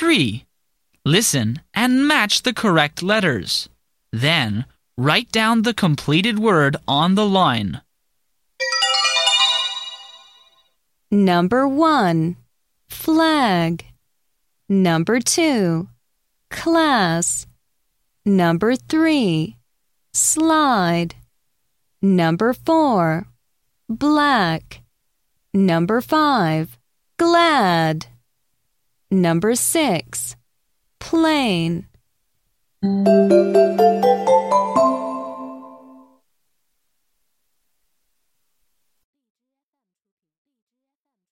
3. Listen and match the correct letters. Then, write down the completed word on the line. Number 1. Flag. Number 2. Class. Number 3. Slide. Number 4. Black. Number 5. Glad. Number 6. Plain.